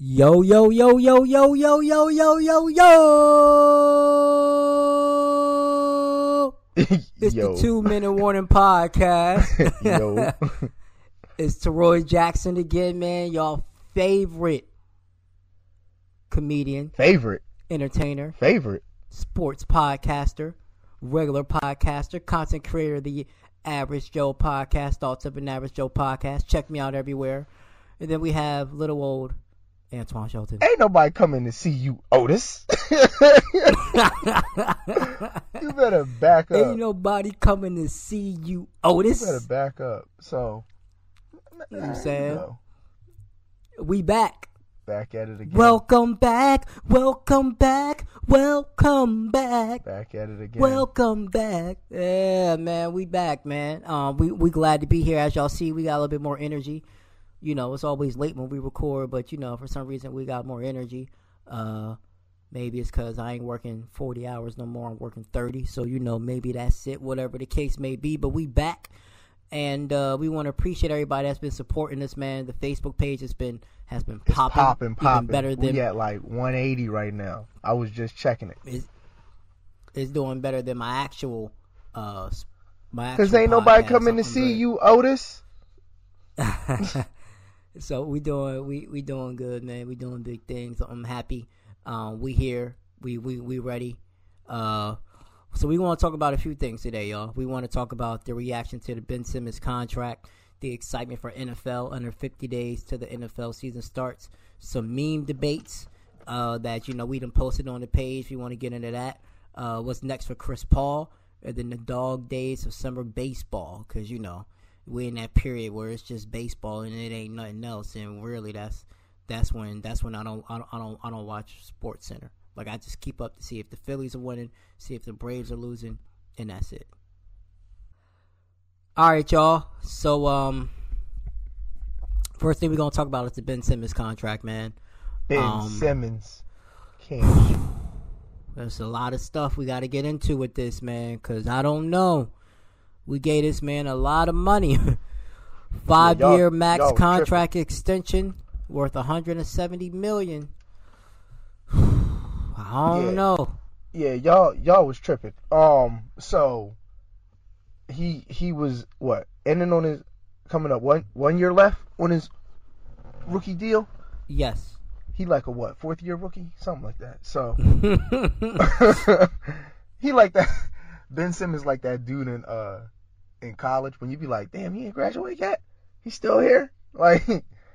Yo, yo, yo, yo, yo, yo, yo, yo, yo, yo. It's Yo. the two minute warning podcast. Yo. it's Taroy Jackson again, man. Y'all favorite comedian, favorite, entertainer, favorite. sports podcaster, regular podcaster, content creator of the Average Joe podcast, Thoughts of an Average Joe podcast. Check me out everywhere. And then we have little old Antoine Shelton. Ain't nobody coming to see you, Otis. you better back up. Ain't nobody coming to see you, Otis. you better back up. So, You know what I'm saying? know, We back. back at it again. Welcome back. Welcome back. Welcome back. back at it again. Welcome back. Yeah, man, we back, man. Um, we we glad to be here. As y'all see, we got a little bit more energy. You know, it's always late when we record, but you know, for some reason we got more energy. Uh, maybe it's because I ain't working forty hours no more. I'm working thirty, so you know, maybe that's it. Whatever the case may be, but we back, and uh, we want to appreciate everybody that's been supporting us, man. The Facebook page has been has been it's popping, popping, popping. better than we at like 180 right now. I was just checking it. it. is is doing better than my actual uh my Cause ain't nobody coming to see good. you, Otis. so we doing we we doing good, man. We doing big things. I'm happy. Um, we here. We we we ready. Uh, so we want to talk about a few things today, y'all. We want to talk about the reaction to the Ben Simmons contract, the excitement for NFL under 50 days to the NFL season starts. Some meme debates uh, that you know we done posted on the page. We want to get into that. Uh, what's next for Chris Paul? And then the dog days of summer baseball, because you know we're in that period where it's just baseball and it ain't nothing else. And really, that's that's when that's when I don't I don't I don't, I don't watch Sports Center. Like I just keep up to see if the Phillies are winning, see if the Braves are losing, and that's it. All right, y'all. So um, first thing we're gonna talk about is the Ben Simmons contract, man. Ben Um, Simmons. Can't. There's a lot of stuff we got to get into with this, man, because I don't know. We gave this man a lot of money. Five yeah, year max y'all contract extension worth 170 million. I don't Yeah. know. Yeah, y'all y'all was tripping. Um, so he he was what ending on his coming up one one year left on his rookie deal. Yes. He like a what fourth year rookie, something like that. So he like that. Ben Simmons like that dude in uh in college when you be like, damn, he ain't graduate yet. He's still here. Like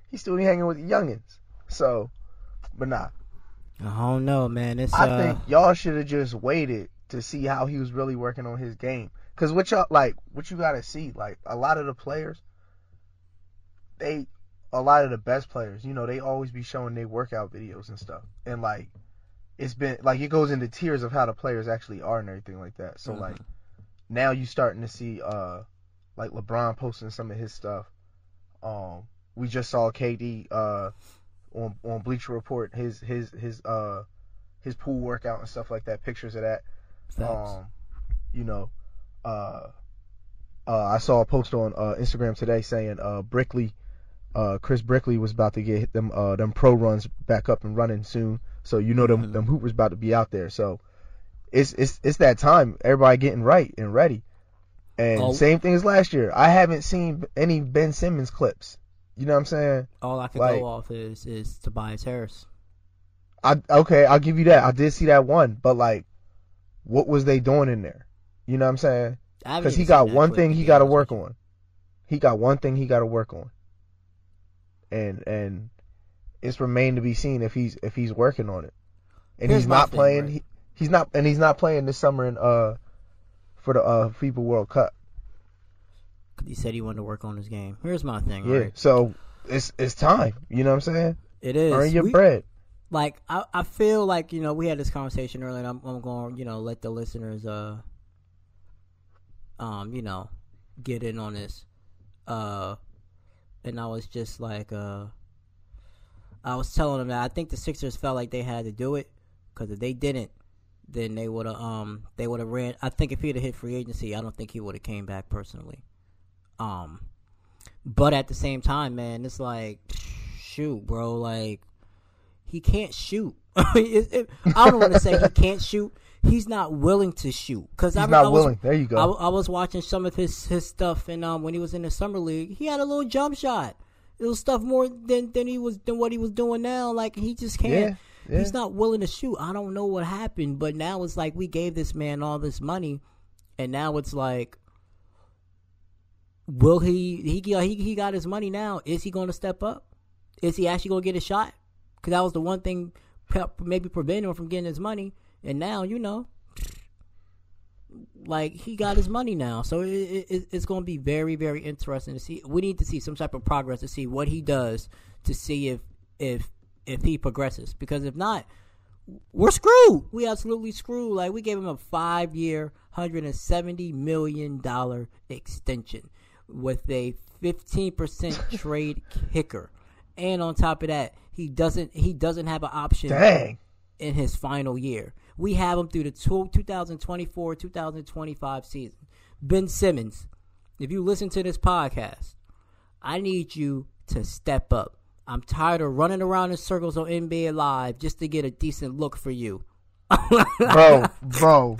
he's still be hanging with the youngins. So, but nah, I don't know, man. It's I uh, think y'all should have just waited to see how he was really working on his game. Cause what y'all like, what you gotta see, like a lot of the players, they, a lot of the best players, you know, they always be showing their workout videos and stuff, and like, it's been like it goes into tiers of how the players actually are and everything like that. So Mhm. like, now you starting to see, uh, like LeBron posting some of his stuff. Um, we just saw KD, uh, on on Bleacher Report his his his uh his pool workout and stuff like that. Pictures of that. facts. Um, you know, uh, uh, I saw a post on uh, Instagram today saying uh Brickley, uh Chris Brickley was about to get them uh them pro runs back up and running soon. So you know them them hoopers about to be out there. So it's it's it's that time. Everybody getting right and ready. And Oh. same thing as last year. I haven't seen any Ben Simmons clips. You know what I'm saying? All I can like- go off is is Tobias Harris. I okay, I'll give you that. I did see that one, but like, what was they doing in there? You know what I'm saying? Because he got one thing he got to work on. He got one thing he got to work on, and and it's remained to be seen if he's if he's working on it. And Here's he's not thing, playing. right? He, he's not, and he's not playing this summer in uh for the uh FIBA World Cup. He said he wanted to work on his game. Here's my thing, Yeah, right? so it's it's time. You know what I'm saying? It is. Earn your We- bread. like I, I feel like you know we had this conversation earlier and I'm, I'm going you know let the listeners uh um you know get in on this uh and I was just like uh I was telling them that I think the Sixers felt like they had to do it because if they didn't then they would have um they would have ran I think if he'd have hit free agency I don't think he would have came back personally um but at the same time man it's like shoot bro like he can't shoot. it, it, I don't want to say he can't shoot. He's not willing to shoot because He's I, not I was, willing. There you go. I, I was watching some of his his stuff, and um, when he was in the summer league, he had a little jump shot. It was stuff more than than he was than what he was doing now. Like he just can't. Yeah, yeah. He's not willing to shoot. I don't know what happened, but now it's like we gave this man all this money, and now it's like, will he? He he he got his money now. Is he going to step up? Is he actually going to get a shot? Because that was the one thing maybe preventing him from getting his money. And now you know, like he got his money now, so it, it, it's going to be very very interesting to see. We need to see some type of progress to see what he does to see if if if he progresses. Because if not, we're screwed. We absolutely screwed. Like we gave him a five year, hundred and seventy million dollar extension with a fifteen percent trade kicker, and on top of that, he doesn't he doesn't have an option Dang. in his final year. We have him through the 2024 2025 season. Ben Simmons, if you listen to this podcast, I need you to step up. I'm tired of running around in circles on NBA Live just to get a decent look for you. bro, bro,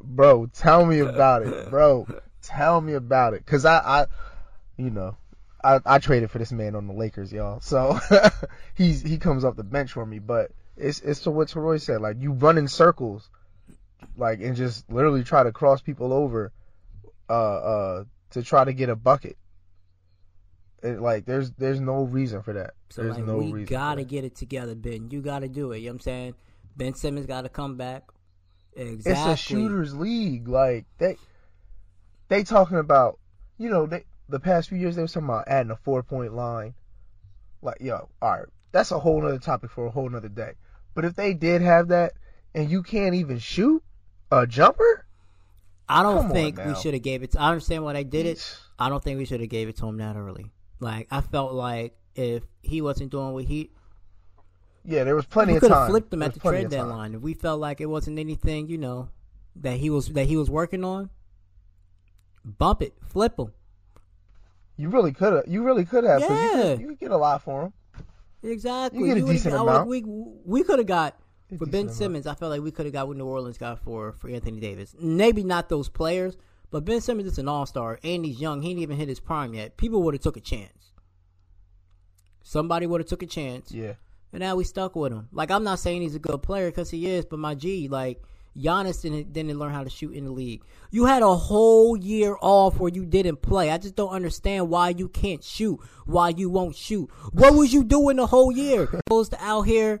bro, tell me about it, bro. Tell me about it, cause I, I, you know, I, I traded for this man on the Lakers, y'all. So he's he comes off the bench for me, but it's it's to what Troy said. Like you run in circles, like and just literally try to cross people over, uh, uh, to try to get a bucket. It, like there's there's no reason for that. So there's like, no we gotta get it together, Ben. You gotta do it. You know what I'm saying? Ben Simmons gotta come back. Exactly. It's a shooters league. Like they they talking about you know, they the past few years they were talking about adding a four point line. Like, yo, alright. That's a whole nother topic for a whole nother day. But if they did have that and you can't even shoot a jumper, I don't Come think we should have gave it. I understand why they did it. I don't think we should have gave it to him that early. Like I felt like if he wasn't doing what he, yeah, there was plenty we of could have flipped him There at the trade deadline. If we felt like it wasn't anything, you know, that he was that he was working on, bump it, flip him. You really could have. You really could have. 'cause You, Yeah. could, you could get a lot for him. Exactly. You get a would've- decent would- amount. We we could have got for Ben amount. Simmons. I felt like we could have got what New Orleans got for for Anthony Davis. Maybe not those players, but Ben Simmons is an all star and he's young. He ain't even hit his prime yet. People would have took a chance. Somebody would have took a chance, Yeah. and now we stuck with him. Like I'm not saying he's a good player because he is, but my G, like Giannis didn't didn't learn how to shoot in the league. You had a whole year off where you didn't play. I just don't understand why you can't shoot, why you won't shoot. What was you doing the whole year? Opposed to out here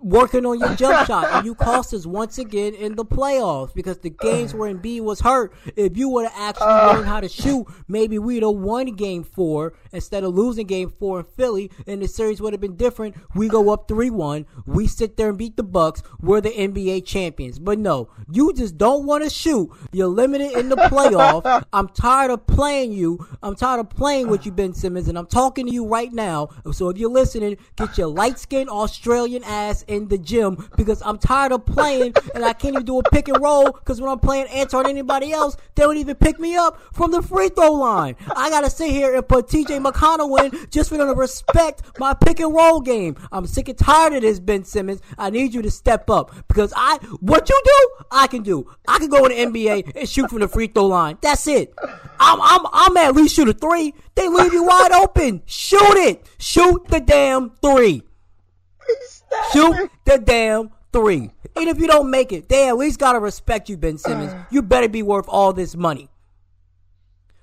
working on your jump shot, and you cost us once again in the playoffs because the games where Embiid was hurt. If you would have actually uh. learned how to shoot, maybe we'd have won game four instead of losing game four in Philly, and the series would have been different. We go up three one, we sit there and beat the Bucks. We're the NBA champions. But no, you just don't want to shoot. You're limited in the playoff. I'm tired of playing you. I'm tired of playing with you, Ben Simmons, and I'm talking to you right now. So if you're listening, get your light skinned Australian ass in the gym because I'm tired of playing and I can't even do a pick and roll because when I'm playing Anton anybody else, they don't even pick me up from the free throw line. I gotta sit here and put TJ McConnell in just for them to respect my pick and roll game. I'm sick and tired of this, Ben Simmons. I need you to step up because I, what you do, I can do. I can go in the NBA and shoot from the free throw line. That's it. I'm, I'm, I'm at least shoot a three. They leave you wide open. Shoot it. Shoot the damn three. Shoot the damn three. Even if you don't make it, they at least gotta respect you, Ben Simmons. Uh. You better be worth all this money.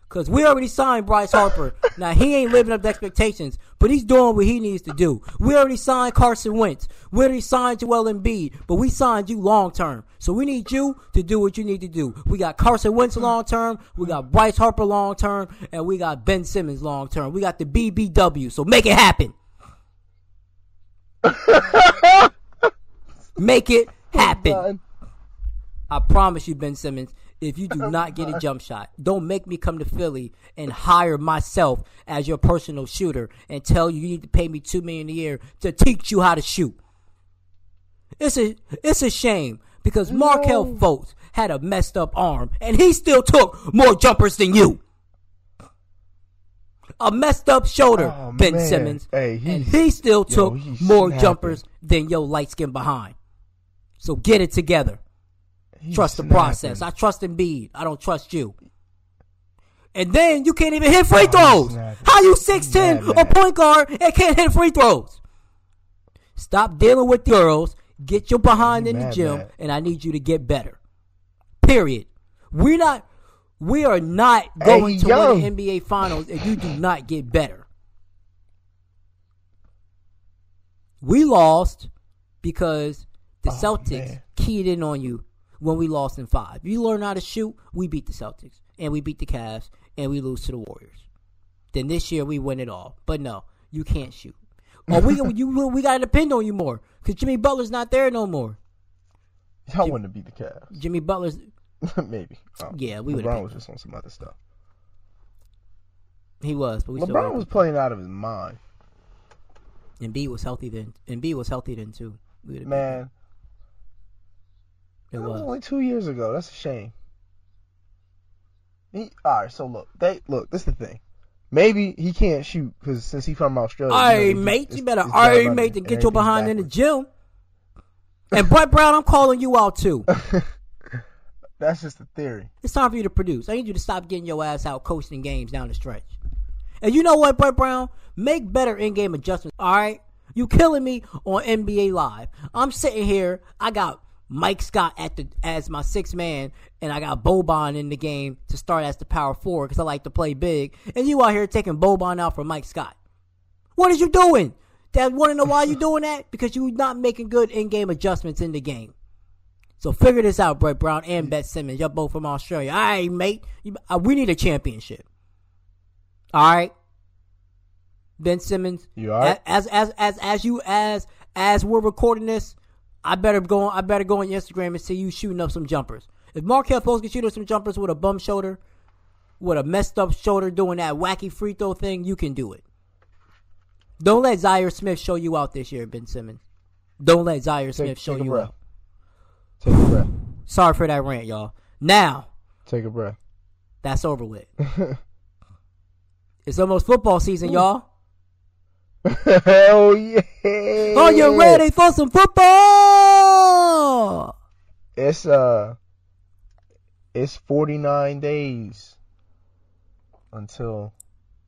Cause we already signed Bryce Harper. Now he ain't living up to expectations, but he's doing what he needs to do. We already signed Carson Wentz. We already signed Joel Embiid, but we signed you long term. So we need you to do what you need to do. We got Carson Wentz long term, we got Bryce Harper long term, and we got Ben Simmons long term. We got the BBW. So make it happen. Make it happen. I promise you, Ben Simmons, if you do not get a jump shot, don't make me come to Philly and hire myself as your personal shooter and tell you you need to pay me two million a year to teach you how to shoot. It's a it's a shame because Markelle Fultz had a messed up arm and he still took more jumpers than you. A messed up shoulder, Oh, Ben man. Simmons, Hey, and he still yo, took he's more snapping. jumpers than your light skin behind. So get it together. Trust the process. I trust Embiid. I don't trust you. And then you can't even hit free throws. snapping. How you six ten Mad, a point guard and can't hit free throws? Stop dealing with girls. Get your behind He in the gym, mad. and I need you to get better. Period. We're not. We are not going he to win the NBA Finals if you do not get better. We lost because the Oh, Celtics man. keyed in on you when we lost in five. You learn how to shoot, we beat the Celtics, and we beat the Cavs, and we lose to the Warriors. Then this year we win it all. But no, you can't shoot. Or we you we gotta depend on you more because Jimmy Butler's not there no more. Y'all wouldn't have beat the Cavs. Jimmy Butler's Maybe. Um, Yeah, we would've LeBron was just on some other stuff. he was, but we LeBron was playing out of his mind. and B was healthy then. And B was healthy then too. We Man, it was was. only two years ago. That's a shame. He, all right, so look, they look. This is the thing. Maybe he can't shoot because since he from Australia. All right, you know, mate, you better all right, mate, to get your behind in the gym. And Brett Brown, I'm calling you out too. That's just a theory. It's time for you to produce. I need you to stop getting your ass out coaching games down the stretch. And you know what, Brett Brown? Make better in-game adjustments. All right, you killing me on NBA Live. I'm sitting here. I got Mike Scott at the as my sixth man, and I got Boban in the game to start as the power forward because I like to play big. And you out here taking Boban out for Mike Scott. What are you doing? Dad, want to know why you doing that? Because you're not making good in-game adjustments in the game. So figure this out, Brett Brown and Bet Simmons. You're both from Australia. All right, mate. You, uh, we need a championship. All right. Ben Simmons. You all right? As as as as you as as we're recording this, I better go. On, I better go on Instagram and see you shooting up some jumpers. If Markelle Fultz can shoot up some jumpers with a bum shoulder, with a messed up shoulder, doing that wacky free throw thing, you can do it. Don't let Zhaire Smith show you out this year, Ben Simmons. Don't let Zhaire Smith Take, show take you out. Take a breath. Sorry for that rant, y'all. Now Take a breath. that's over with. it's almost football season, y'all. Hell yeah! Are you ready for some football? It's uh, it's forty nine days until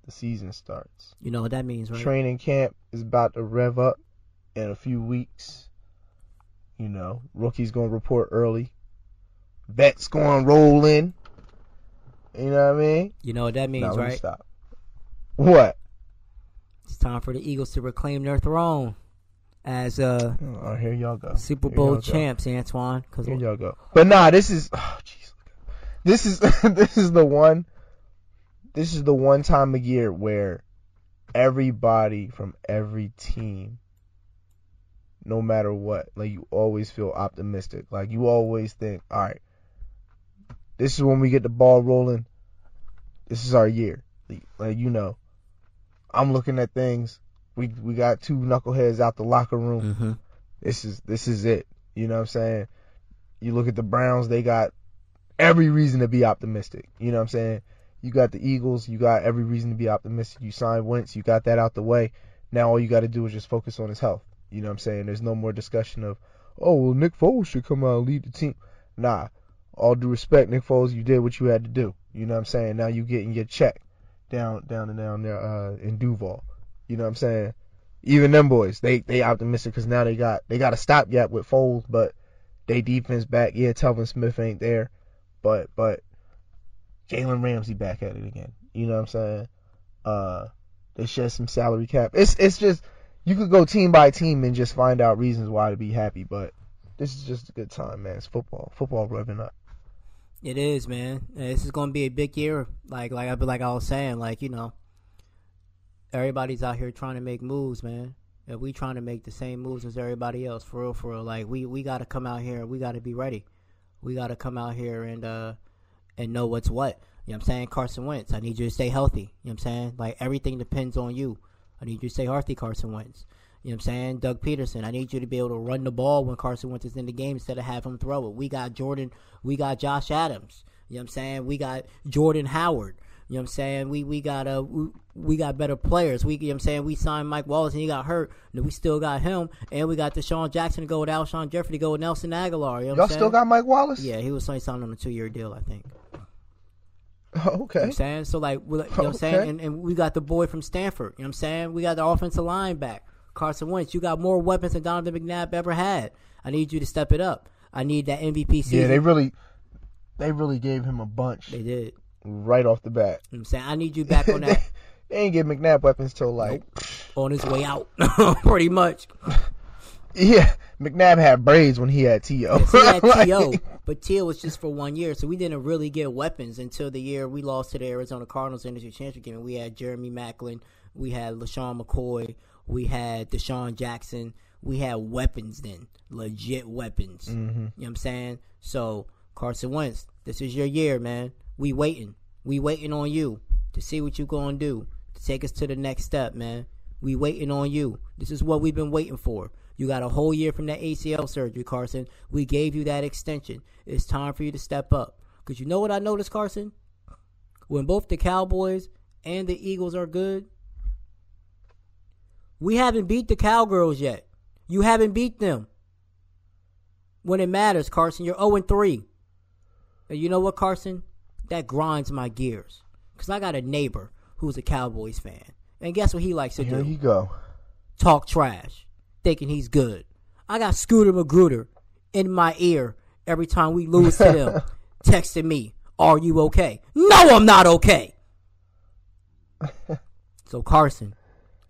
the season starts. You know what that means, right? Training camp is about to rev up in a few weeks. You know, rookies gonna report early. Vets gonna roll in. You know what I mean? You know what that means, Nah, me right? Stop. What? It's time for the Eagles to reclaim their throne as uh, Oh, here y'all go. Super Bowl y'all go. champs, Antoine. Because Here y'all go. But nah, this is oh jeez. This is this is the one this is the one time of year where everybody from every team no matter what, like you always feel optimistic. Like you always think, all right, this is when we get the ball rolling. This is our year. Like, like you know, I'm looking at things. We we got two knuckleheads out the locker room hmm this is this is it. You know what I'm saying? You look at the Browns, they got every reason to be optimistic. You know what I'm saying? You got the Eagles, you got every reason to be optimistic. You signed Wentz, you got that out the way. Now all you got to do is just focus on his health. You know what I'm saying? There's no more discussion of, oh well, Nick Foles should come out and lead the team. Nah, all due respect, Nick Foles, you did what you had to do. You know what I'm saying? Now you getting your check down, down and down there uh, in Duval. You know what I'm saying? even them boys, they they optimistic because now they got they got a stopgap with Foles, but they defense back. Yeah, Telvin Smith ain't there, but but Jalen Ramsey back at it again. You know what I'm saying? Uh, they shed some salary cap. It's it's just you could go team by team and just find out reasons why to be happy, but this is just a good time, man. It's football, football revving up. It is, man. This is going to be a big year. Like, like I, like I was saying, like you know, everybody's out here trying to make moves, man. And we trying to make the same moves as everybody else, for real, for real. Like we, we got to come out here. We got to be ready. We got to come out here and uh and know what's what. You know what I'm saying? Carson Wentz, I need you to stay healthy. You know what I'm saying? Like everything depends on you. I need you to stay healthy, Carson Wentz. You know what I'm saying? Doug Pederson, I need you to be able to run the ball when Carson Wentz is in the game instead of have him throw it. We got Jordan, we got Josh Adams. You know what I'm saying? We got Jordan Howard. You know what I'm saying? We we got uh we, we got better players. We you know what I'm saying we signed Mike Wallace and he got hurt. And we still got him and we got DeSean Jackson to go with Alshon Jeffery to go with Nelson Agholor. You know what Y'all I'm still got Mike Wallace? Yeah, he was signed on a two year deal, I think. Oh, You know okay. what I'm saying? So like, you know what I'm saying? Okay. And, and we got the boy from Stanford. You know what I'm saying? We got the offensive line back, Carson Wentz. You got more weapons than Donovan McNabb ever had. I need you to step it up. I need that MVP season. Yeah, they really, they really gave him a bunch They did. Right off the bat. know what I'm saying? I need you back on that They ain't give McNabb weapons till like, on his way out, pretty much. yeah, McNabb had braids when he had To. He had Like, T.O., but Teal was just for one year, so we didn't really get weapons until the year we lost to the Arizona Cardinals in the championship game. We had Jeremy Maclin, we had LeSean McCoy, we had DeSean Jackson. We had weapons then, legit weapons. Mm-hmm. You know what I'm saying? So, Carson Wentz, this is your year, man. We waiting. We waiting on you to see what you're going to do to take us to the next step, man. We waiting on you. This is what we've been waiting for. You got a whole year from that ACL surgery, Carson. We gave you that extension. It's time for you to step up. Because you know what I noticed, Carson? When both the Cowboys and the Eagles are good, we haven't beat the Cowgirls yet. You haven't beat them. When it matters, Carson, you're 0 3. And you know what, Carson? That grinds my gears. Because I got a neighbor who's a Cowboys fan. And guess what he likes to Here do? Here you go. talk trash, thinking he's good. I got Scooter Magruder in my ear every time we lose to them, texting me, Are you okay? No, I'm not okay. so, Carson,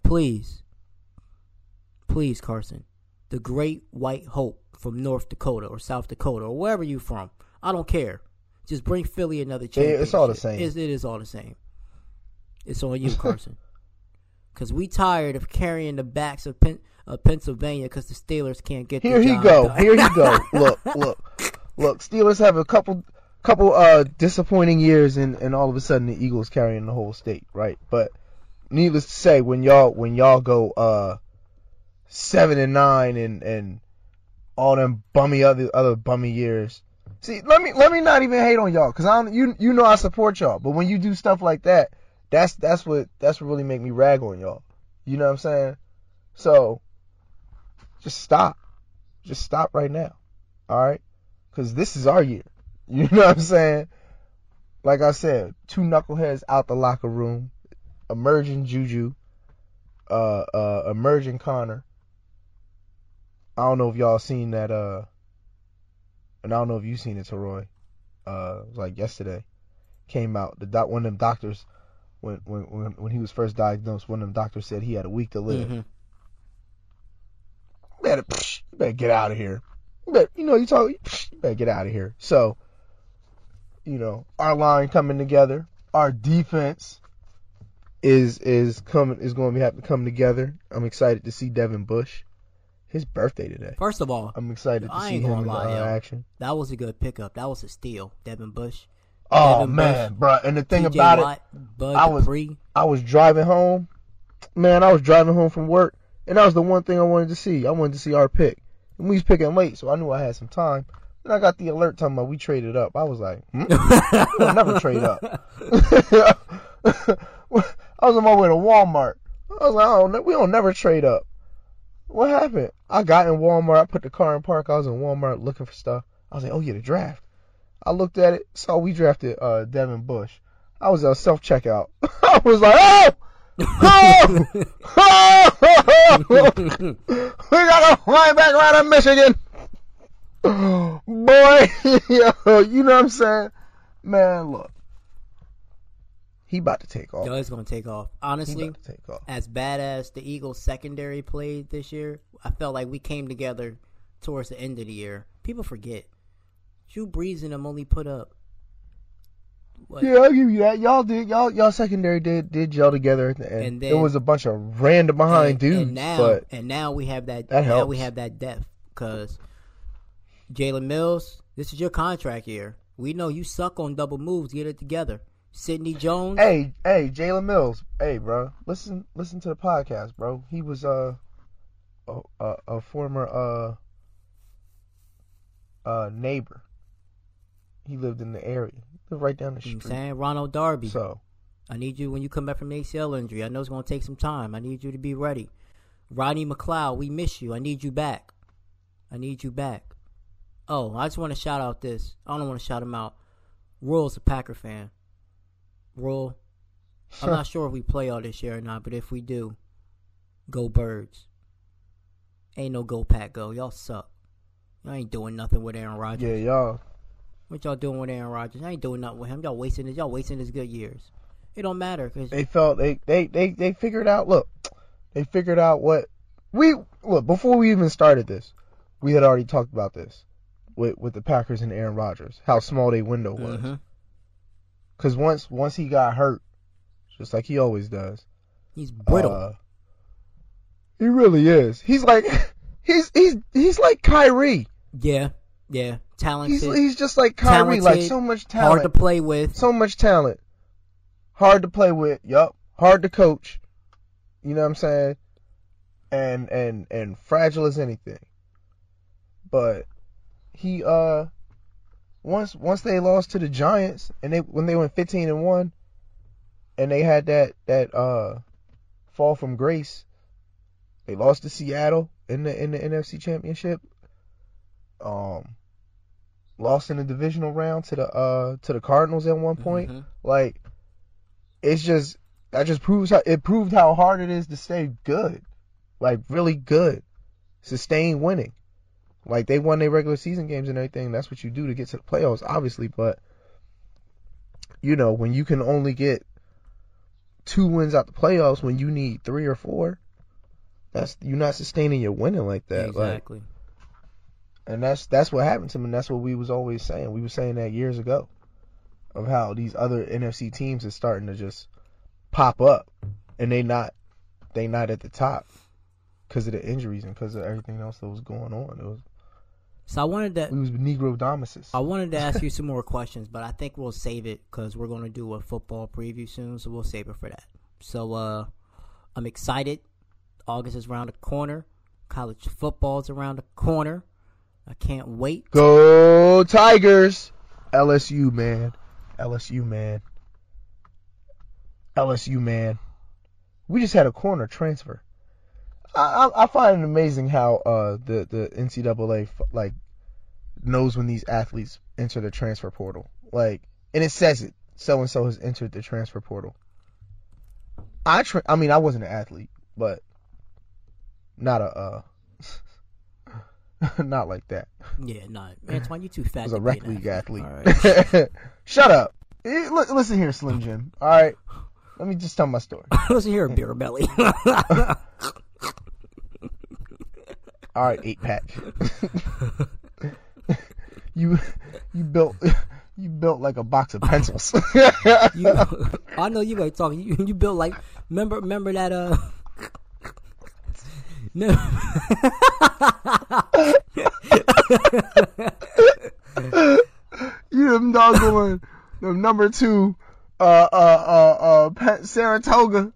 please, please, Carson, the great white hope from North Dakota or South Dakota or wherever you from, I don't care. Just bring Philly another championship. it's all the same. It's, it is all the same. It's on you, Carson. Because we tired of carrying the backs of, Pen- of Pennsylvania because the Steelers can't get Here job go. done. Here he go. Look, look, look. Steelers have a couple, couple uh disappointing years, and and all of a sudden the Eagles carrying the whole state, right? But needless to say, when y'all when y'all go uh seven and nine and and all them bummy other other bummy years. See, let me let me not even hate on y'all, cause I don't, you you know I support y'all, but when you do stuff like that, that's that's what that's what really make me rag on y'all. You know what I'm saying? So just stop. Just stop right now. All right? Because this is our year. You know what I'm saying? Like I said, two knuckleheads out the locker room, emerging Juju, uh, uh, emerging Conner. I don't know if y'all seen that, uh, and I don't know if you seen it, Roy. Uh, it like yesterday, came out. The doc, one of them doctors, when when when when he was first diagnosed, one of them doctors said he had a week to live. Mhm. You better, psh, you better get out of here. You, better, you know, you talk, psh, you better get out of here. So, you know, our line coming together, our defense is is coming is going to be to come together. I'm excited to see Devin Bush. His birthday today. First of all, I'm excited to see him in lie, uh, action. that was a good pickup. That was a steal, Devin Bush. Oh Devin man, Bush, bro! And the thing TJ about it, Bud I was- Dupree. I was driving home. Man, I was driving home from work, and that was the one thing I wanted to see. I wanted to see our pick. And we was picking late, so I knew I had some time. Then I got the alert talking about we traded up. I was like, hmm? we'll never trade up. I was on my way to Walmart. I was like, oh, no, we don't never trade up. What happened? I got in Walmart. I put the car in park. I was in Walmart looking for stuff. I was like, oh yeah, the draft. I looked at it, saw we drafted uh, Devin Bush. I was at self checkout. I was like, oh, oh, oh, we got a linebacker out of Michigan. Boy, yo, you know what I'm saying? Man, look, he about to take off. Yo, it's gonna take off. Honestly, to take off. as bad as the Eagles secondary played this year, I felt like we came together towards the end of the year. People forget. Drew Brees and them only put up. Yeah, I'll give you that. Y'all did, y'all, y'all secondary did did gel together at the end. And it then- was a bunch of random behind and, dudes, and now, but and now we have that. That now we have that depth because Jalen Mills, this is your contract year. We know you suck on double moves. Get it together. Sidney Jones. Hey, hey, Jalen Mills. Hey, bro. Listen, listen to the podcast, bro. He was uh, a a, a former uh uh neighbor. He lived in the area. Lived right down the you know street. I'm saying Ronald Darby. So I need you when you come back from the ACL injury. I know it's going to take some time. I need you to be ready. Rodney McLeod, we miss you. I need you back. I need you back. Oh, I just want to shout out this. I don't want to shout him out. Royal's a Packer fan. Royal, I'm not sure if we play all this year or not, but if we do, go Birds. Ain't no go Pack go. Y'all suck. Y'all ain't doing nothing with Aaron Rodgers. Yeah, y'all. What y'all doing with Aaron Rodgers? I ain't doing nothing with him. Y'all wasting his. Y'all wasting his good years. It don't matter because They felt they they they they figured out. Look, they figured out what we look before we even started this. We had already talked about this with with the Packers and Aaron Rodgers, how small their window was. Mhm. Because once once he got hurt, just like he always does, he's brittle. uh, he really is. He's like he's he's he's like Kyrie. yeah, yeah, talented, He's he's just like Kyrie, like so much talent, hard to play with. so much talent, hard to play with. Yup, hard to coach. You know what I'm saying? And and and fragile as anything. But he uh once once they lost to the Giants and they when they went 15 and 1 and they had that that uh fall from grace they lost to Seattle in the in the NFC championship um lost in the divisional round to the uh to the Cardinals at one point Mhm. like it's just that just proves how it proved how hard it is to stay good like really good sustain winning like they won their regular season games and everything. That's what you do to get to the playoffs, obviously. But you know, when you can only get two wins out the playoffs when you need three or four, that's you're not sustaining your winning like that. Like, exactly. And that's that's what happened to him, and that's what we was always saying. We were saying that years ago of how these other NFC teams are starting to just pop up, and they not they not at the top because of the injuries and because of everything else that was going on. It was so I wanted to. we was Negro Domicis. I wanted to ask you some more questions, but I think we'll save it because we're going to do a football preview soon, so we'll save it for that. So uh, I'm excited. August is around the corner. College football's around the corner. I can't wait. Go Tigers! LSU man, LSU man, LSU man. We just had a corner transfer. I, I, I find it amazing how uh the the NCAA like knows when these athletes enter the transfer portal. Like, and it says it. So and so has entered the transfer portal. I tra- I mean I wasn't an athlete, but not a uh not like that. Yeah, nah, Antoine, you too fat. Was a rec league athlete. Right. Shut up. Eh, li- Listen here, Slim Jim. All right. Let me just tell my story. Listen here, beer belly. All right, eight pack. you you built you built like a box of pencils. you, I know you ain't talking. You, you built like remember remember that uh. No. you them doggone them number two uh uh uh uh Pe- Saratoga.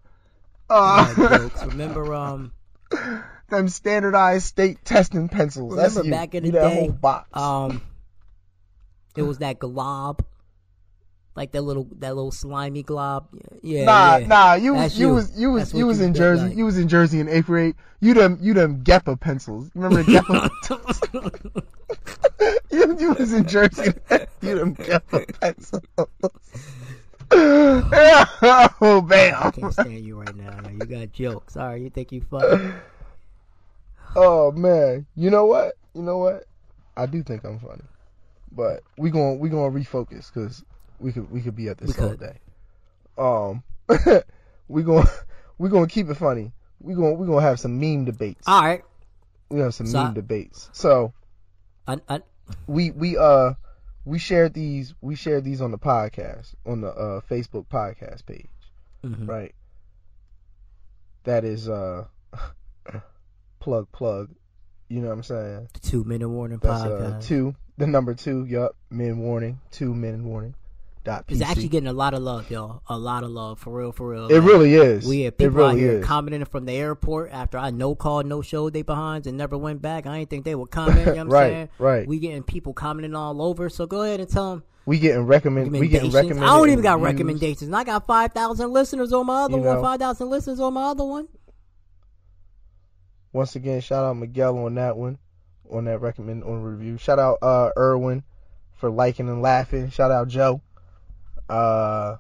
Uh, jokes. Remember um them standardized state testing pencils. That's Remember you. back in You the that day, whole box. um it was that glob like that little that little slimy glob yeah Nah, yeah. nah, you was you you. was you was you was in Jersey. like. You was in Jersey in eighth grade. You them you them Geppa pencils. Remember Geppa? you, you was in Jersey. You them Geppa pencils. oh man! I can't stand you right now. You got jokes. All right, you think you funny? Oh man, you know what? You know what? I do think I'm funny, but we going we gonna refocus because we could we could be at this We all could. day. Um, we going we gonna keep it funny. We going we gonna have some meme debates. All right. we have some So I- meme debates. So I, I, we we uh we shared these we shared these on the podcast on the uh Facebook podcast page, mhm. right? That is uh plug plug. You know what I'm saying? Two minute warning That's uh, podcast. two. The number two. Yup. Men warning. Two men warning. It's actually getting a lot of love, y'all. A lot of love, for real, for real. it really is. We had it people out here is. commenting from the airport after I no call, no show they behinds and never went back. I didn't think they would comment. You know what I'm Right, saying? right. We getting people commenting all over. So go ahead and tell them we getting recommend. We getting recommended. I don't even got reviews. recommendations. And I got five thousand listeners on my other You one. know. Five thousand listeners on my other one. Once again, shout out Miguel on that one, on that recommend on review. Shout out uh Irwin for liking and laughing. Shout out Joe. Uh,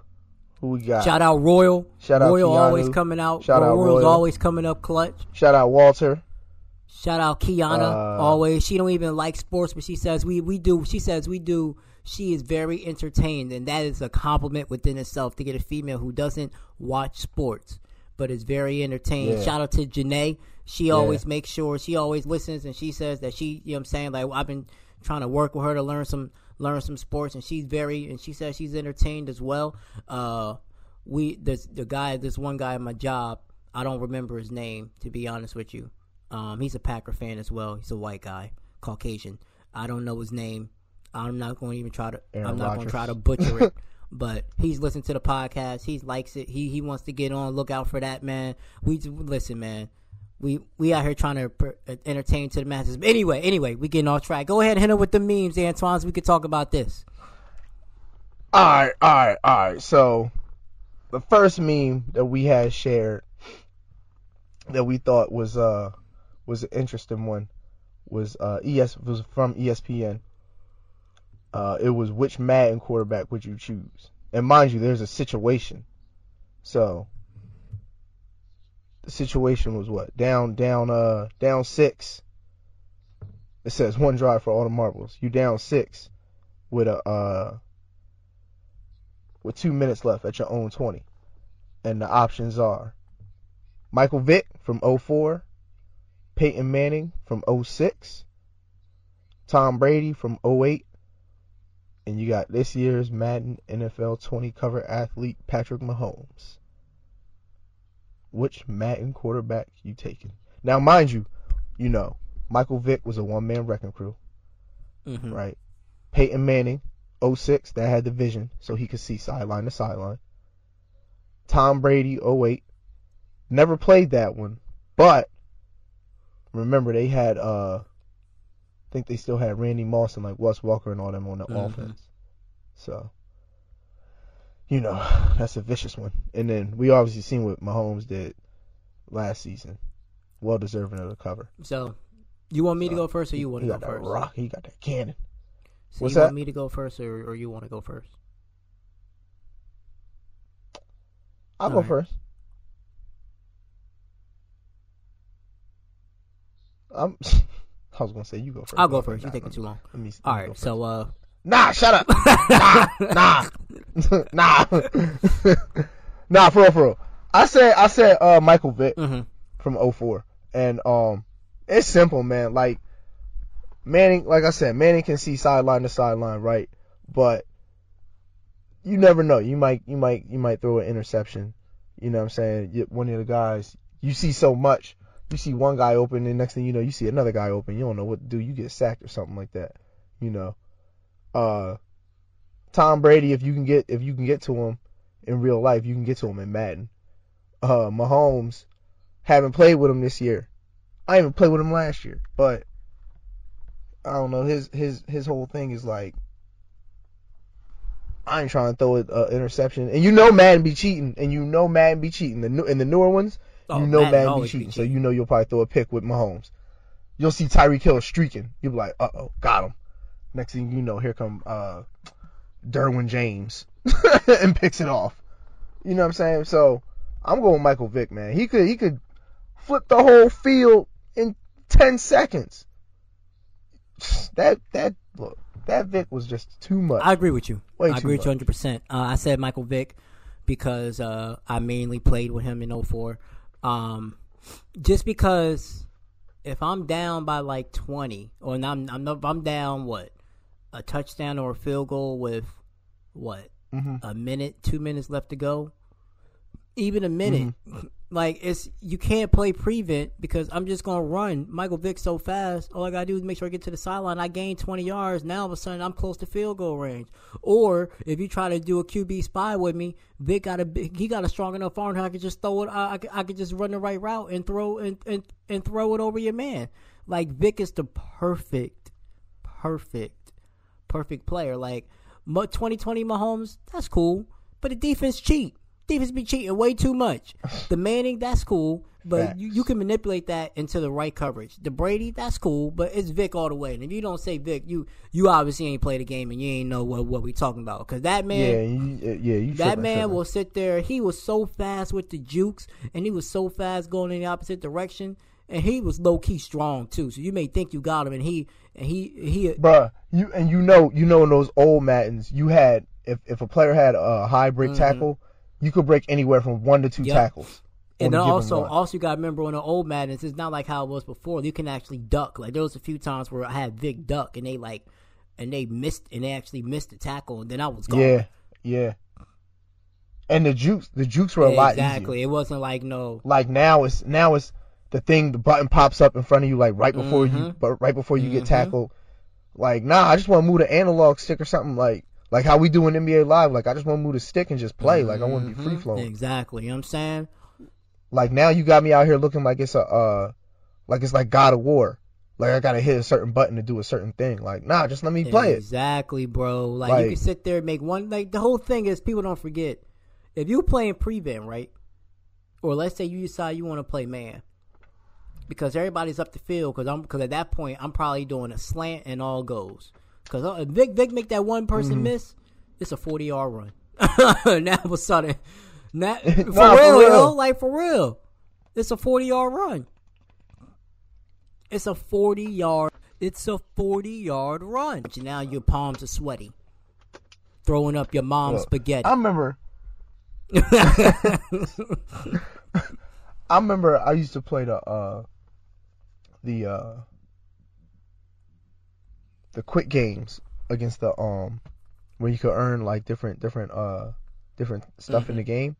who we got? Shout out Royal. Shout out Royal always coming out. Shout out Royal's Royal. always coming up clutch. Shout out Walter. Shout out Kiana. Uh, always. She don't even like sports, but she says we we do. She says we do. She is very entertained, and that is a compliment within itself to get a female who doesn't watch sports but is very entertained. Yeah. Shout out to Janae. She Yeah. always makes sure she always listens, and she says that she, you know, what I'm saying, like I've been trying to work with her to learn some learn some sports, and she's very, and she says she's entertained as well. Uh, we this the guy, this one guy at my job, I don't remember his name to be honest with you. Um, he's a Packer fan as well. He's a white guy, Caucasian. I don't know his name. I'm not going to even try to. Aaron I'm not going to try to butcher it. But he's listened to the podcast. He likes it. He he wants to get on. Look out for that man. We listen, man. We we out here trying to per- entertain to the masses. But anyway, anyway, we getting off track. Go ahead and hit him with the memes, Antoine. So we could talk about this. All right, all right, all right. So the first meme that we had shared that we thought was uh was an interesting one was uh ES was from ESPN. Uh, it was which Madden quarterback would you choose? And mind you, there's a situation. So the situation was what down down uh down six. It says one drive for all the marbles. You down six with a uh with two minutes left at your own 20. And the options are Michael Vick from 04, Peyton Manning from 06, Tom Brady from 08, and you got this year's Madden NFL 20 cover athlete Patrick Mahomes. Which Madden quarterback you taking? Now, mind you, you know, Michael Vick was a one man wrecking crew, Mm-hmm. right? Peyton Manning, 06, that had the vision, so he could see sideline to sideline. Tom Brady, 08, never played that one, but remember they had, uh, I think they still had Randy Moss and like Wes Walker and all them on the Mhm. offense. So, you know, that's a vicious one. And then we obviously seen what Mahomes did last season. Well deserving of the cover. So, you want me to go first, or you want to go first? rock. He got that cannon. So What's you that? want me to go first, or, or you want to go first? I'll go Alright. first. I'm. I was gonna say you go first. I'll go first. You're taking too long. Let me. let me right. So, uh, Nah, shut up. nah, nah, nah, nah. For real, for real. I said, I said, uh, Michael Vick mhm. from 04. and um, it's simple, man. Like Manning, like I said, Manning can see sideline to sideline, right? But you never know. You might, you might, you might throw an interception. You know what I'm saying? You- One of the guys, you see so much. You see one guy open, and next thing you know, you see another guy open. You don't know what to do. You get sacked or something like that. You know. Uh, Tom Brady, if you can get, if you can get to him in real life, you can get to him in Madden. Uh, Mahomes, haven't played with him this year. I even played with him last year, but I don't know. His his his whole thing is like, I ain't trying to throw an uh, interception, and you know Madden be cheating, and you know Madden be cheating. The new and the newer ones, Oh, you know Madden Madden, be always be cheating, so you know you'll probably throw a pick with Mahomes. You'll see Tyreek Hill streaking. You'll be like, uh oh, got him. Next thing you know, here come uh, Derwin James and picks it off. You know what I'm saying? So I'm going Michael Vick, man. He could he could flip the whole field in ten seconds. That that look that Vick was just too much. I agree with you. Way I agree with you much. 100. percent uh, I said Michael Vick because uh, I mainly played with him in 04. Um, just because if I'm down by like 20, or I'm I'm, not- I'm down what a touchdown or a field goal with what Mhm. a minute, two minutes left to go, even a minute. Mm-hmm. Like it's you can't play prevent because I'm just gonna run Michael Vick so fast. All I gotta do is make sure I get to the sideline. I gain 20 yards. Now all of a sudden I'm close to field goal range. Or if you try to do a QB spy with me, Vick got a he got a strong enough arm I could just throw it. I, I, could- I could just run the right route and throw and, and and throw it over your man. Like Vick is the perfect, perfect, perfect player. Like Mo- 2020 Mahomes, that's cool, but the defense cheat. Defense be cheating way too much. The Manning, that's cool, but you, you can manipulate that into the right coverage. The Brady, that's cool, but it's Vick all the way. And if you don't say Vick, you you obviously ain't played the game and you ain't know what what we talking about. Because that man, Yeah, you, yeah, you. that tripping, man tripping. will sit there. He was so fast with the jukes, and he was so fast going in the opposite direction, and he was low key strong too. So you may think you got him, and he and he he. Bruh, you and you know, you know, in those old Maddens, you had if if a player had a high break tackle, you could break anywhere from one to two Mm-hmm. Yep. tackles. And then also, run. also you got to remember on the old Maddens, it's not like how it was before. You can actually duck. Like there was a few times where I had Vick duck, and they like, and they missed, and they actually missed the tackle, and then I was gone. yeah, yeah. And the jukes, the jukes were a lot exactly. easier. It wasn't like no. Like now, it's now it's the thing. The button pops up in front of you, like right before Mm-hmm. you, but right before you get tackled. Like, nah, I just want to move the analog stick or something like like how we do in NBA Live. Like, I just want to move the stick and just play. Like, I want to be free flowing. Exactly. You know what I'm saying? Like now, you got me out here looking like it's a uh, like it's like God of War. Like I gotta hit a certain button to do a certain thing. Like, nah, just let me play it. Exactly, bro. Like, Like- you can sit there and make one. Like the whole thing is, people don't forget if you playing prevent, right? Or let's say you decide you want to play man, because everybody's up the field. Because I'm because at that point I'm probably doing a slant and all goes. Because if Vick Vick make that one person Mm-hmm. miss, it's a 40 yard run. now all of a sudden, not, for, Nah, for real, yo, like for real, it's a 40 yard run. It's a 40 yard. It's a 40 yard run. Now your palms are sweaty. Throwing up your mom's Look, spaghetti. I remember. I remember I used to play the uh the uh the quick games against the um where you could earn like different different uh different stuff in the game.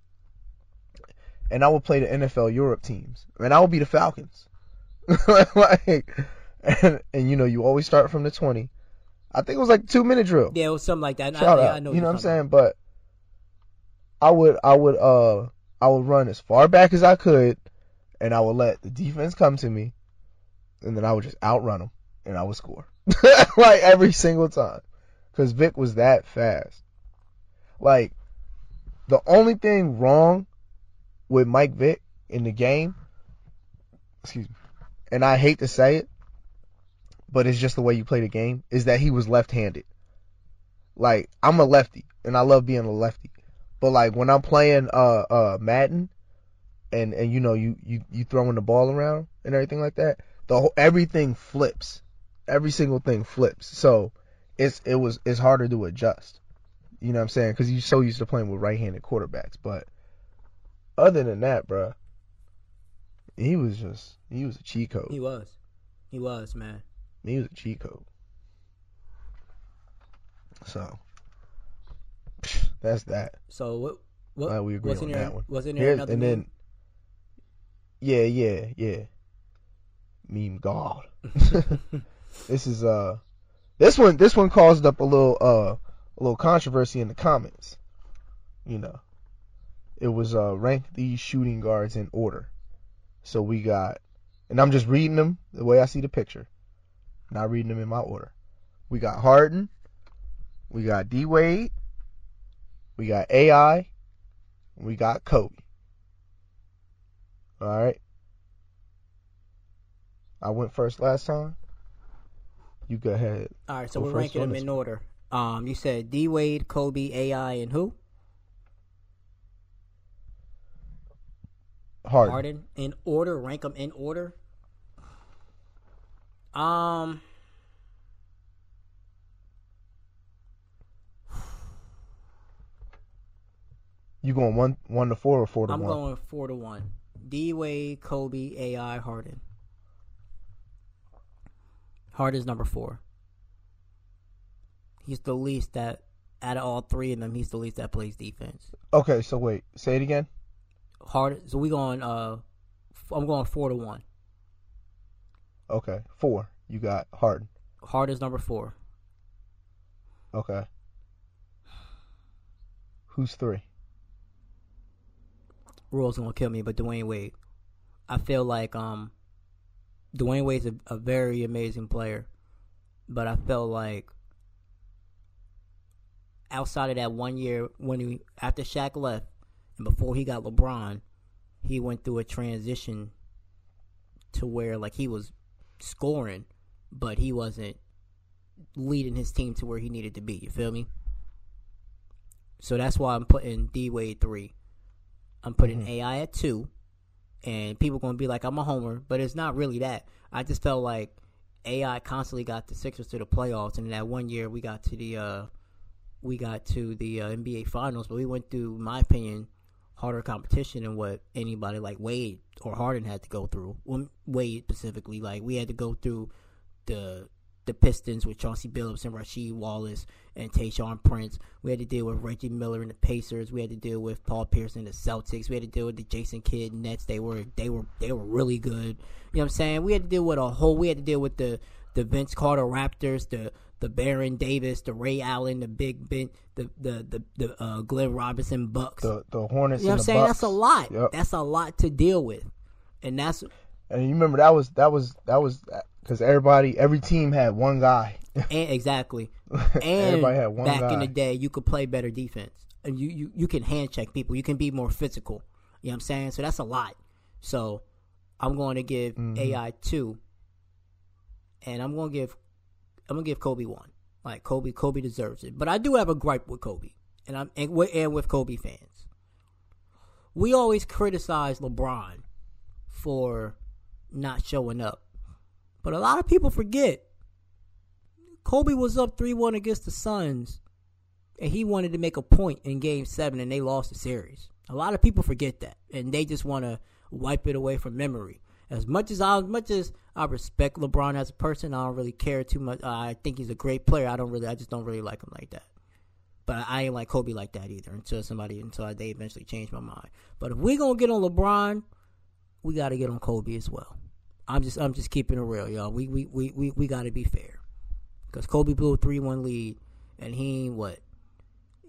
And I would play the NFL Europe teams. And I would be the Falcons. like and, and you know, you always start from the twenty. I think it was like two minute drill. yeah, it was something like that. Shout I, out. I know you know what I'm saying? But I would I would uh I would run as far back as I could and I would let the defense come to me and then I would just outrun them and I would score. like every single time. Cuz Vick was that fast. Like the only thing wrong with Mike Vick in the game excuse me. And I hate to say it, but it's just the way you play the game is that he was left-handed. Like I'm a lefty and I love being a lefty. But like when I'm playing uh uh Madden and and you know you you you throwing the ball around and everything like that, the whole, everything flips. Every single thing flips. So it's it was it's harder to adjust. You know what I'm saying? Cuz you're so used to playing with right-handed quarterbacks, but other than that, bruh, he was just he was a cheat code. He was. He was, man. He was a cheat code. So that's that. So what? What? Glad we agree what's on in there? that one. What's in there? Here's, another and then, yeah, yeah, yeah. Meme God. this is uh, this one, this one caused up a little uh, a little controversy in the comments. You know, it was uh, rank these shooting guards in order. So we got, and I'm just reading them the way I see the picture, not reading them in my order. We got Harden, we got D Wade, we got AI, we got Kobe. All right. I went first last time. You go ahead. All right, so Go we're ranking them in order. Um, you said D Wade, Kobe, AI, and who? Harden. Harden. In order. Rank them in order. Um. You going one one to four or four to one? I'm going four to one. D Wade, Kobe, AI, Harden. Harden's number four. He's the least that out of all three of them, he's the least that plays defense. Okay, so wait, say it again. Hard. So we going. Uh, I'm going four to one. Okay, four. You got Harden. Hard is number four. Okay. Who's three? Rule's gonna kill me, but Dwyane Wade. I feel like um, Dwyane Wade's a, a very amazing player, but I felt like outside of that one year when he after Shaq left and before he got LeBron, he went through a transition to where like he was scoring, but he wasn't leading his team to where he needed to be. You feel me? So that's why I'm putting D Wade three. I'm putting Mhm. AI at two, and people gonna be like, I'm a homer, but it's not really that. I just felt like AI constantly got the Sixers to the playoffs, and that one year we got to the uh, we got to the uh, NBA Finals, but we went through, my opinion, harder competition than what anybody like Wade or Harden had to go through. Wade specifically, like we had to go through the the Pistons with Chauncey Billups and Rasheed Wallace and Tayshaun Prince. We had to deal with Reggie Miller and the Pacers. We had to deal with Paul Pierce and the Celtics. We had to deal with the Jason Kidd Nets. They were they were they were really good. You know what I'm saying? We had to deal with a whole. We had to deal with the the Vince Carter Raptors, the the Baron Davis, the Ray Allen, the Big Ben, the the the, the uh, Glenn Robinson Bucks. The the Hornets. you know what I'm saying? Bucks. That's a lot. Yep. That's a lot to deal with, and that's And you remember that was that was that was because everybody every team had one guy. and exactly. And everybody had one back guy. in the day, you could play better defense, and you, you you can hand check people. You can be more physical. You know what I'm saying? So that's a lot. So I'm going to give Mhm. AI two, and I'm going to give I'm going to give Kobe one. Like Kobe, Kobe deserves it. But I do have a gripe with Kobe, and I'm and with, and with Kobe fans. We always criticize LeBron for not showing up, but a lot of people forget Kobe was up 3 1 against the Suns, and he wanted to make a point in game seven, and they lost the series. A lot of people forget that, and they just want to wipe it away from memory. As much as I, as much as I respect LeBron as a person, I don't really care too much. I think he's a great player. I don't really, I just don't really like him like that. But I ain't like Kobe like that either until somebody, until they eventually change my mind. But if we gonna get on LeBron, we gotta get on Kobe as well. I'm just, I'm just keeping it real, y'all. We, we, we, we, we gotta be fair. Because Kobe blew a 3 1 lead, and he ain't what?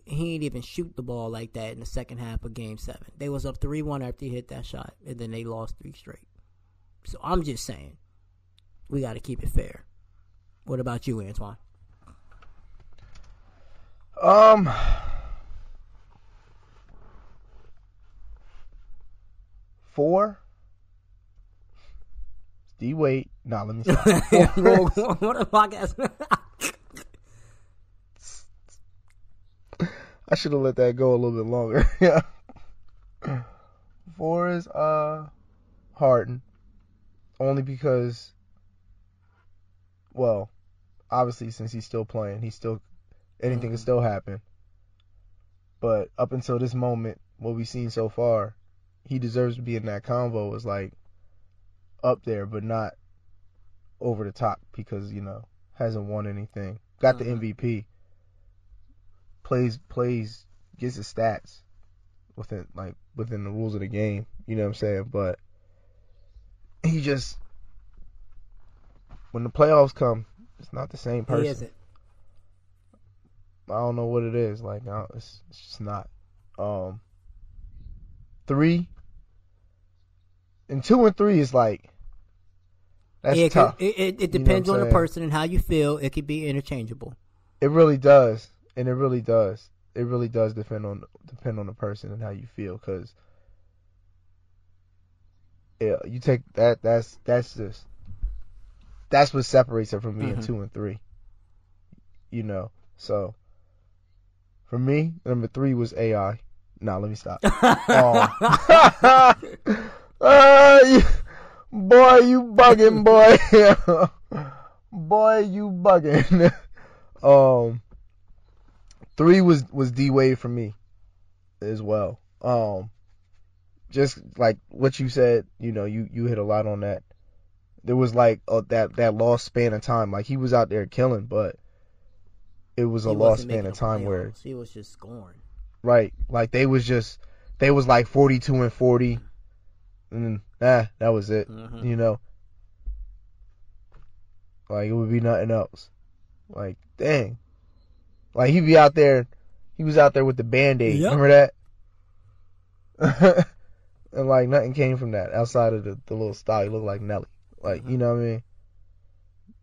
He ain't even shoot the ball like that in the second half of game seven. They was up 3 1 after he hit that shot, and then they lost three straight. So I'm just saying, we got to keep it fair. What about you, Antoine? Um. Four. D Wade. Nah, let me stop. what a podcast. I should have let that go a little bit longer. yeah. Four is uh Harden. Only because well, obviously since he's still playing, he's still anything can Mhm. still happen. But up until this moment, what we've seen so far, he deserves to be in that convo is like up there, but not over the top because, you know, hasn't won anything. Got the. MVP. Plays plays gets his stats within like within the rules of the game. You know what I'm saying? But he just when the playoffs come, it's not the same person. he isn't. I don't know what it is. Like, don't- it's, it's just not. Um, three and two and three is like that's Yeah, it, tough. could- it, it, it You know depends on the person and how you feel. It could be interchangeable. It really does, and it really does. It really does depend on depend on the person and how you feel. Cause yeah, you take that. That's that's just that's what separates it from being in Mhm. two and three. You know, so for me, number three was AI. Nah, let me stop. Oh. Uh, you- boy, you bugging, boy. boy, you bugging. um, three was was D Wade for me as well. Um, just like what you said, you know, you you hit a lot on that. There was like a, that that lost span of time. Like he was out there killing, but it was a He lost span of time where he was just scoring. Right. Like they was just they was like 42 and 40, and ah, that was it. Mhm. You know, like it would be nothing else. Like dang, like he'd be out there. He was out there with the band aid. Yep. Remember that? and like nothing came from that outside of the, the little style. He looked like Nelly. Like Mhm. you know what I mean?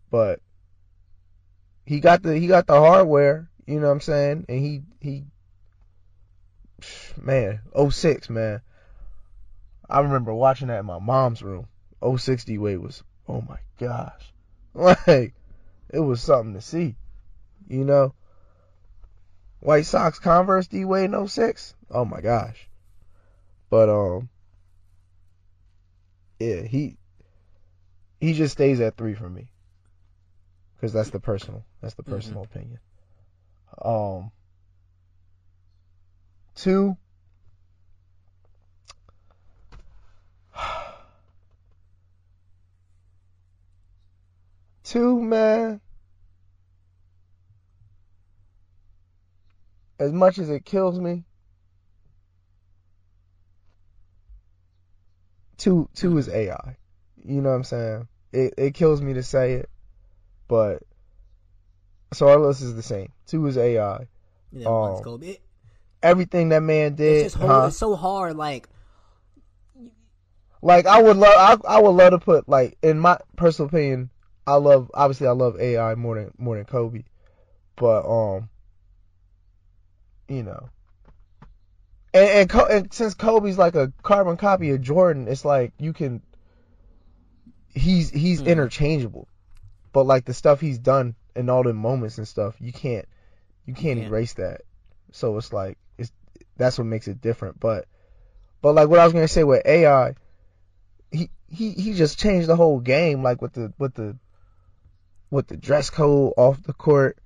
But he got the he got the hardware. You know what I'm saying? And he he man, 06, man. I remember watching that in my mom's room. 06 D Wade was, oh my gosh. Like, it was something to see. You know? White Sox Converse D Wade in 06? Oh my gosh. But, um, yeah, he, he just stays at three for me. Cause that's the personal, that's the personal opinion. Um, two, two, man. As much as it kills me, two, two is AI. You know what I'm saying? It it kills me to say it, but so our list is the same. Two is AI. Yeah, Oh. It- Everything that man did, it's just hard. huh? It's so hard. Like Like I would love, I, I would love to put like in my personal opinion, I love obviously I love AI more than more than Kobe, but um, you know, and and, Co- and since Kobe's like a carbon copy of Jordan, it's like you can, he's he's Mhm. interchangeable, but like the stuff he's done in all the moments and stuff, you can't you can't can't. erase that. So it's like it's that's what makes it different. But but like what I was gonna say with AI, he he he just changed the whole game. Like with the with the with the dress code off the court,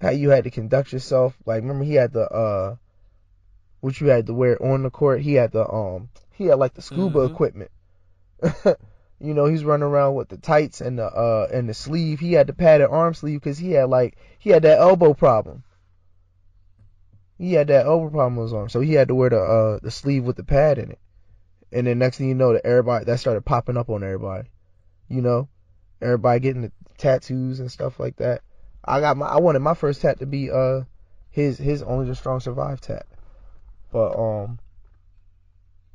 how you had to conduct yourself. Like remember he had the uh, what you had to wear on the court. He had the um he had like the scuba Mhm. equipment. you know he's running around with the tights and the uh and the sleeve. He had the padded arm sleeve because he had like he had that elbow problem. He had that elbow problem on his arm, so he had to wear the uh the sleeve with the pad in it. And then next thing you know, that everybody that started popping up on everybody. You know, everybody getting the tattoos and stuff like that. I got my I wanted my first tat to be uh his his only the strong survive tat. But um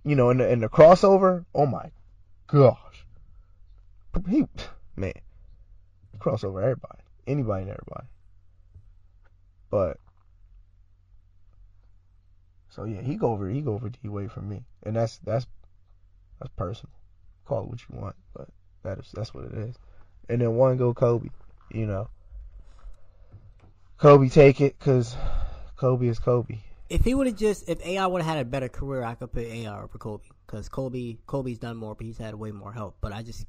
you know in the in the crossover, oh my gosh. He man. Crossover everybody. Anybody and everybody. But so yeah, he go over he go over D Wade for me. And that's that's that's personal. Call it what you want, but that is that's what it is. And then one go Kobe, you know. Kobe take it because Kobe is Kobe. if he would have just if AI would have had a better career, I could put AI over Kobe because Kobe Kobe's done more, but he's had way more help. But I just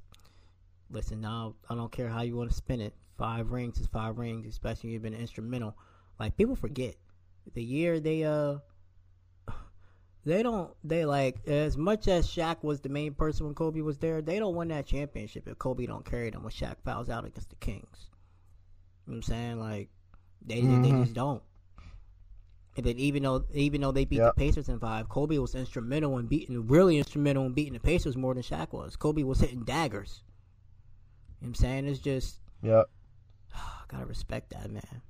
listen now. I don't care how you want to spin it. Five rings is five rings, especially you've been instrumental. Like people forget the year they uh they don't they like as much as Shaq was the main person when Kobe was there, they don't win that championship if Kobe don't carry them when Shaq fouls out against the Kings. You know what I'm saying? Like they they Mhm. just don't. And then even though even though they beat Yep. the Pacers in five, Kobe was instrumental in beating really instrumental in beating the Pacers more than Shaq was. Kobe was hitting daggers. You know what I'm saying? It's just Yep. gotta respect that man.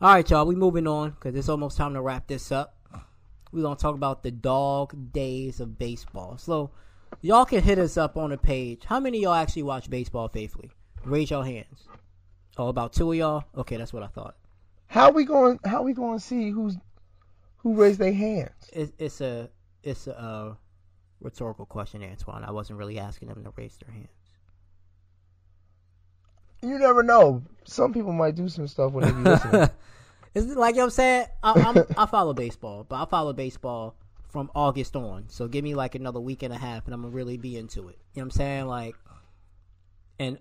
All right, y'all. We moving on because it's almost time to wrap this up. We're gonna talk about the dog days of baseball. So, y'all can hit us up on the page. How many of y'all actually watch baseball faithfully? Raise your hands. Oh, about two of y'all. Okay, that's what I thought. How we going? How we going to see who's who raised their hands? It, it's a it's a uh, rhetorical question, Antoine. I wasn't really asking them to raise their hands. You never know. Some people might do some stuff when they be listening. Is it like you know what I'm saying? I, I'm, I follow baseball, but I follow baseball from August on. So give me like another week and a half, and I'm gonna really be into it. You know what I'm saying? Like, and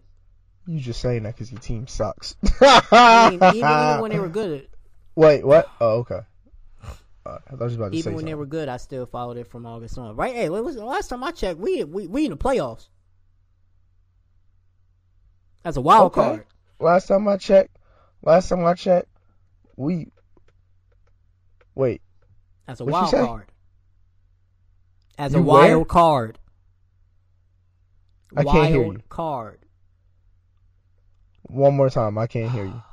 you just saying that because your team sucks. I mean, even, even when they were good, Wait, what? Oh, okay. Uh, I was about to say even when something. they were good, I still followed it from August on. Right? Hey, was the last time I checked? We we we in the playoffs. That's a wild Okay. card. Last time I checked, last time I checked, we. Wait, That's a wild card. as You a where? wild card. I wild can't hear you. card. One more time, I can't hear you.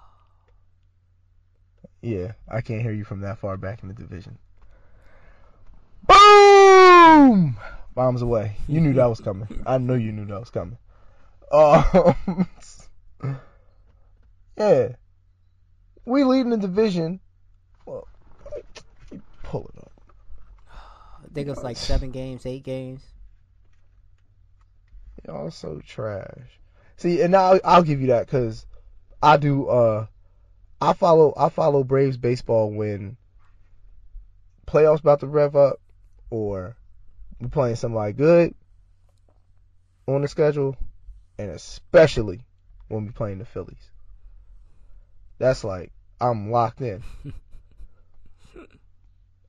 Yeah, I can't hear you from that far back in the division. Boom! Bombs away. You knew that was coming. I know you knew that was coming. Um, yeah, we lead in the division. Well, pull it up. I think it's like seven games, eight games. Y'all so trash. See, and now I'll give you that because I do. Uh, I follow. I follow Braves baseball when playoffs about to rev up, or we're playing somebody good on the schedule, and especially when we're playing the Phillies. That's like I'm locked in.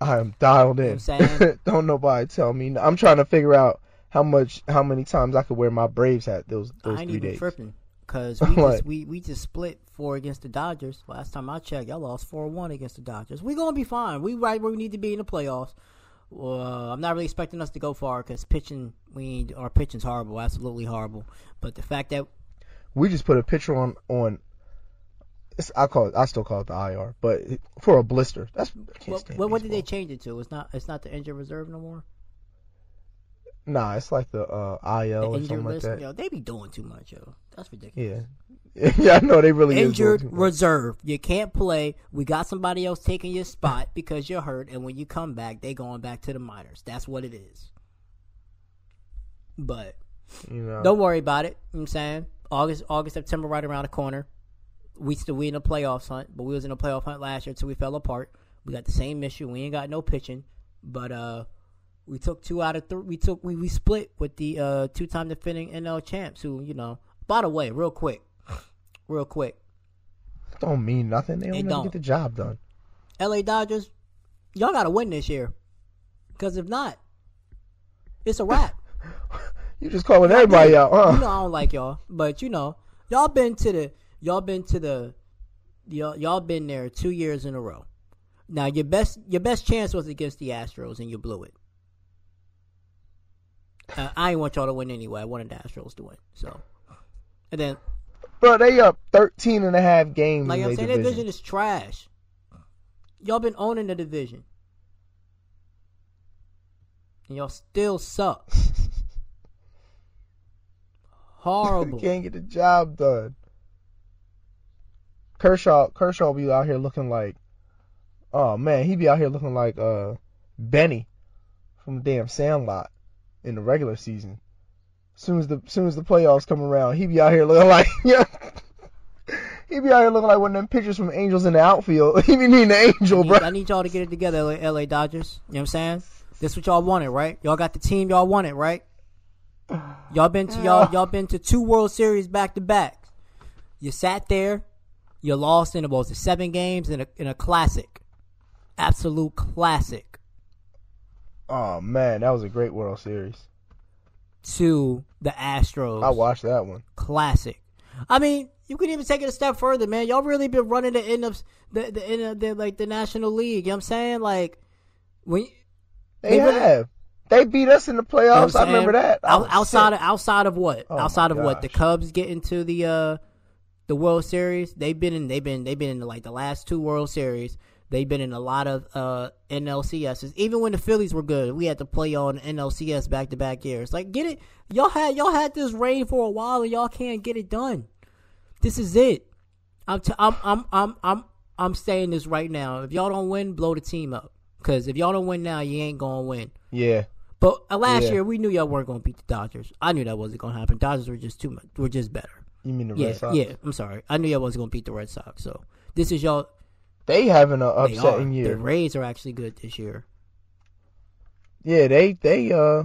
I am dialed You know in. I'm saying? Don't nobody tell me. I'm trying to figure out how much, how many times I could wear my Braves hat those those I ain't three even days. tripping because we What? just we, we just split four against the Dodgers. Last time I checked, y'all lost four one against the Dodgers. We gonna be fine. We right where we need to be in the playoffs. Uh, I'm not really expecting us to go far because pitching we our pitching's horrible, absolutely horrible. But the fact that We just put a pitcher on on. It's, I call it. I still call it the IR, but for a blister. That's I can't what, stand what, what did they change it to? It's not it's not the injured reserve no more. Nah, it's like the uh, IL The or something like that. yo, they be doing too much, yo. That's ridiculous. Yeah, yeah, I know they really Injured reserve. You can't play. We got somebody else taking your spot because you're hurt, and when you come back, they going back to the minors. That's what it is. But You know, don't worry about it. You know what I'm saying August, August, September, right around the corner. We still we in the playoffs hunt, but we was in the playoff hunt last year until we fell apart. We got the same issue. We ain't got no pitching, but uh, we took two out of three. We took we, we split with the uh two time defending NL champs. Who you know. By the way, real quick, real quick, don't mean nothing. They don't don't. get the job done. LA Dodgers, y'all got to win this year. Because if not, it's a wrap. You just calling everybody out, huh? You know I don't like y'all, but you know y'all been to the y'all been to the y'all y'all been there two years in a row. Now your best your best chance was against the Astros and you blew it. Uh, I ain't want y'all to win anyway. I wanted the Astros to win. So, and then Bro, they up 13 and a half games like I'm saying, that division. division is trash. Y'all been owning the division, and y'all still suck. Horrible. Can't get the job done. Kershaw, Kershaw be out here looking like, oh man, he'd be out here looking like uh Benny from the damn Sandlot in the regular season. Soon as the soon as the playoffs come around, he'd be out here looking like yeah. He be out here looking like one of them pitchers from Angels in the outfield. he be needing an angel, I bro. I need y'all to get it together, LA, LA Dodgers. You know what I'm saying? This what y'all wanted, right? Y'all got the team y'all wanted, right? Y'all been to y'all y'all been to two World Series back to back. You sat there, you lost in about seven games in a in a classic, absolute classic Oh man, that was a great World Series. to the Astros. I watched that one. classic. I mean, you could even take it a step further, man. Y'all really been running the end of the the end of the like the National League. You know what I'm saying? Like when They, They really- have. They beat us in the You know playoffs. I remember that. I outside sick. of outside of what? Oh outside of what? The. Cubs getting to the uh the World Series. They've been in they've been they've been in the, like the last two World Series. They've been in a lot of uh NLCSs. Even when the Phillies were good, we had to play on NLCS back to back years. Like get it y'all had y'all had this reign for a while and y'all can't get it done. This is it. I'm t- I'm I'm I'm I'm I'm saying this right now. If y'all don't win, blow the team up. Cause if y'all don't win now, you ain't gonna win. yeah. But uh, last Yeah. year, we knew y'all weren't going to beat the Dodgers. I knew that wasn't going to happen. Dodgers were just too much. Were just better. You mean the Yeah, Red Sox? yeah. I'm sorry. I knew y'all wasn't going to beat the Red Sox. So this is y'all. They having an upsetting The. Rays are actually good this year. Yeah, they they uh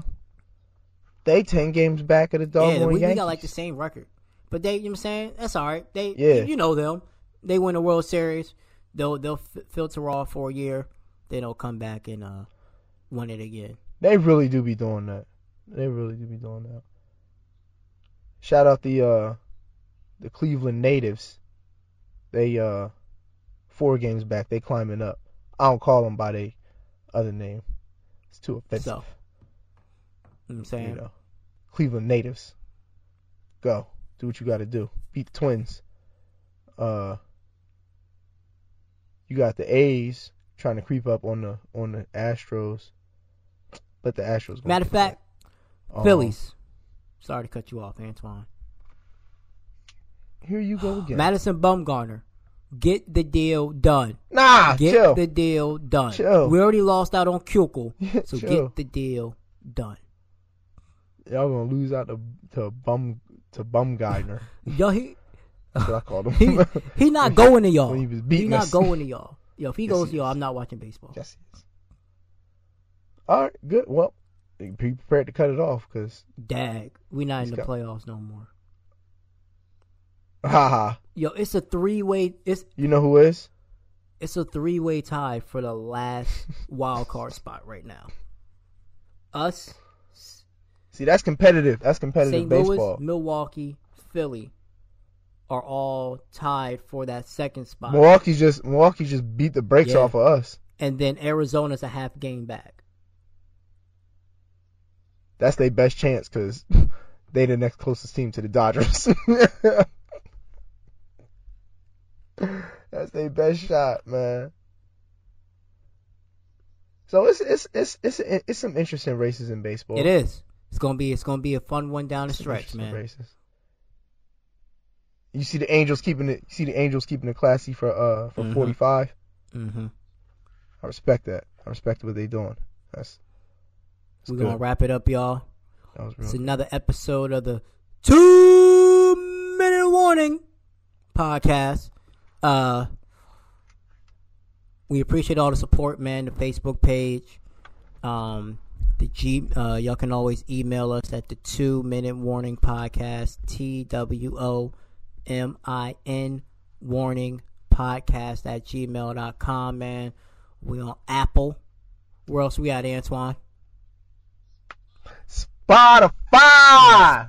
they ten games back of the dog. yeah, we, we got like the same record. But they, you know what I'm saying? That's all right. They, Yeah. you know them. They win the World Series. They'll they'll f- filter off for a year. Then they'll come back and uh win it again. They really do be doing that. They really do be doing that. Shout out the uh the Cleveland natives. They uh four games back. They climbing up. I don't call them by their other name. It's too offensive. So You know what I'm saying? You know, Cleveland natives. Go. Do what you got to do. Beat the Twins. Uh, you got the A's trying to creep up on the on the Astros. but the Astros. Matter of fact. Um, Phillies. Sorry to cut you off, Antoine. Here you go again. Madison Bumgarner. Get the deal done. nah, Get chill. the deal done. Chill. We already lost out on Keuchel, so get the deal done. Y'all gonna lose out to to bum to Bumgardner. Yo, he That's what I called him. he he not going to y'all. When he was He not us. going to y'all. Yo, if he Yes, goes he to y'all. I'm not watching baseball. yes, he is. All right, good. Well, be prepared to cut it off because Dag, we not in the got- playoffs no more. Haha. Yo, it's a three way. It's You know who is? it's a three way tie for the last wild card spot right now. Us, See, that's competitive. That's competitive St. baseball. Louis, Milwaukee, Philly are all tied for that second spot, Milwaukee just Milwaukee just beat the brakes Yeah. off of us. and then Arizona's a half game back. That's their best chance because they the next closest team to the Dodgers. That's their best shot, man. So it's it's it's it's it's some interesting races in baseball. It is. It's gonna be. It's gonna be a fun one down the Some stretch, man. Races. You see the Angels keeping it. You see the Angels keeping it classy for uh for Mhm. 45. Mm-hmm. I respect that. I respect what they're doing. That's, that's We're good. gonna wrap it up, y'all. that was real. It's another episode of the Two Minute Warning podcast. Uh, we appreciate all the support, man. The Facebook page, um, the G. Uh, y'all can always email us at the Two Minute Warning podcast. T W O M I N Warning podcast at gmail.com, man. We on Apple. Where else we at, Antoine? Spotify.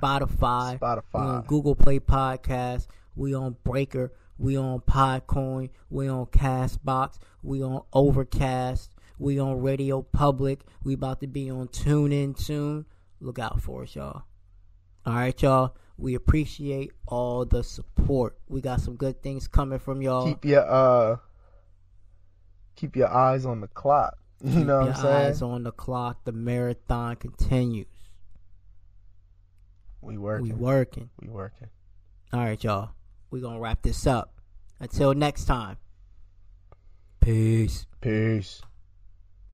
Spotify. We on Spotify. Google Play Podcast. We on Breaker. We on Podcoin. We on Castbox. We on Overcast. We on Radio Public. We about to be on TuneIn soon. Look out for us, y'all. All right, y'all. We appreciate all the support. We got some good things coming from y'all. Keep your uh. Keep your eyes on the clock. You Keep know what I'm saying? eyes on the clock. The marathon continues. we working. We working. We working. All right, y'all. We going to wrap this up. Until next time. Peace. Peace.